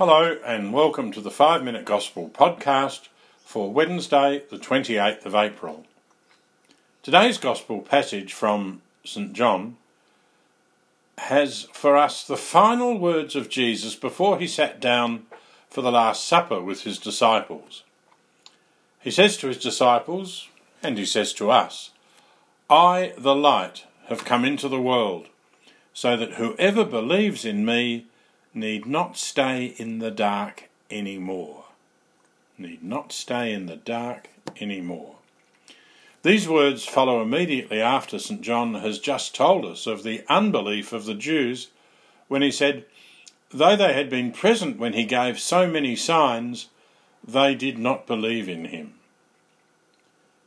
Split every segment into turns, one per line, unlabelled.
Hello, and welcome to the 5 Minute Gospel podcast for Wednesday, the 28th of April. Today's Gospel passage from St. John has for us the final words of Jesus before he sat down for the Last Supper with his disciples. He says to his disciples, and he says to us, I, the light, have come into the world, so that whoever believes in me need not stay in the dark any more. Need not stay in the dark any more. These words follow immediately after St. John has just told us of the unbelief of the Jews when he said, Though they had been present when he gave so many signs, they did not believe in him.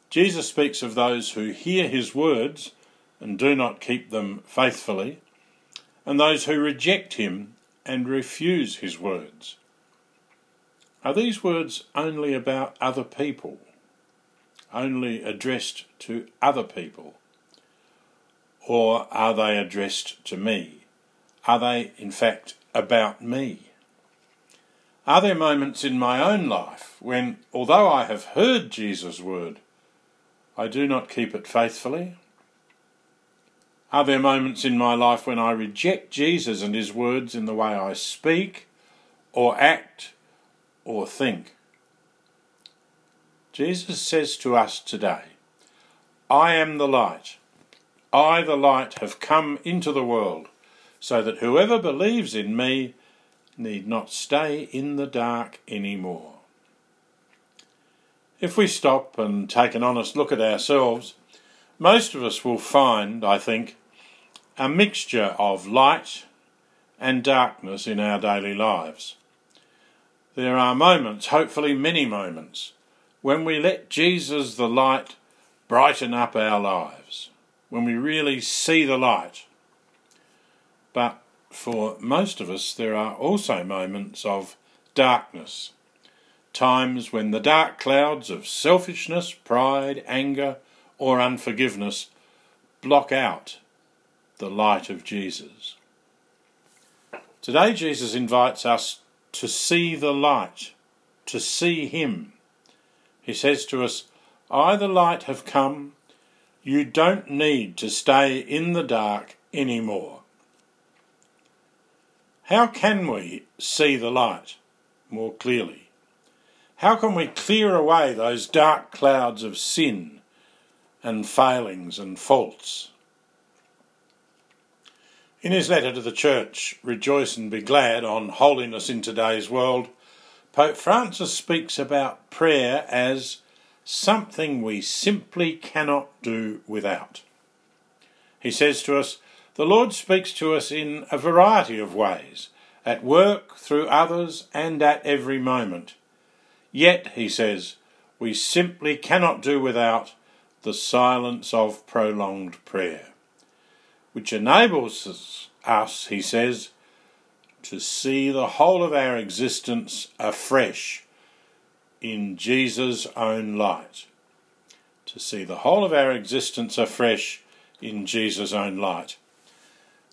Jesus speaks of those who hear his words and do not keep them faithfully, and those who reject him and refuse his words. Are these words only about other people? Only addressed to other people? Or are they addressed to me? Are they, in fact, about me? Are there moments in my own life when, although I have heard Jesus' word, I do not keep it faithfully? Are there moments in my life when I reject Jesus and his words in the way I speak, or act, or think? Jesus says to us today, I am the light. I, the light, have come into the world, so that whoever believes in me need not stay in the dark any more. If we stop and take an honest look at ourselves, most of us will find, I think, a mixture of light and darkness in our daily lives. There are moments, hopefully many moments, when we let Jesus the light brighten up our lives, when we really see the light. But for most of us, there are also moments of darkness, times when the dark clouds of selfishness, pride, anger, or unforgiveness block out the light of Jesus. Today, Jesus invites us to see the light, to see Him. He says to us, I, the light, have come. You don't need to stay in the dark anymore. How can we see the light more clearly? How can we clear away those dark clouds of sin and failings and faults? In his letter to the Church, Rejoice and Be Glad on Holiness in Today's World, Pope Francis speaks about prayer as something we simply cannot do without. He says to us, The Lord speaks to us in a variety of ways, at work, through others, and at every moment. Yet, he says, we simply cannot do without the silence of prolonged prayer which enables us, he says, to see the whole of our existence afresh in Jesus' own light. To see the whole of our existence afresh in Jesus' own light.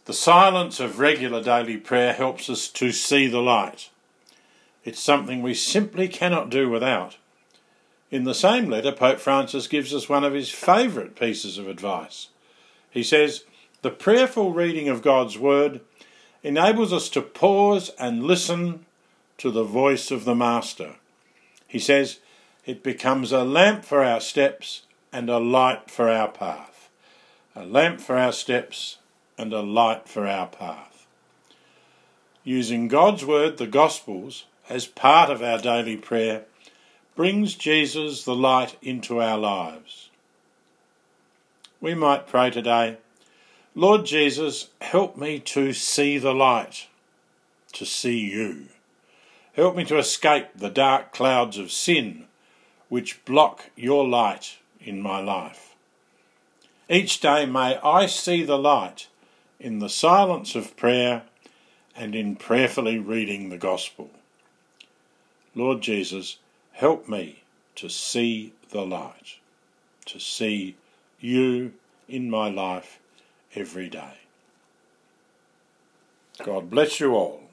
The silence of regular daily prayer helps us to see the light. It's something we simply cannot do without. In the same letter, Pope Francis gives us one of his favourite pieces of advice. He says, the prayerful reading of God's Word enables us to pause and listen to the voice of the Master. He says, It becomes a lamp for our steps and a light for our path. A lamp for our steps and a light for our path. Using God's Word, the Gospels, as part of our daily prayer brings Jesus the light into our lives. We might pray today. Lord Jesus, help me to see the light, to see you. Help me to escape the dark clouds of sin which block your light in my life. Each day may I see the light in the silence of prayer and in prayerfully reading the Gospel. Lord Jesus, help me to see the light, to see you in my life every day. God bless you all.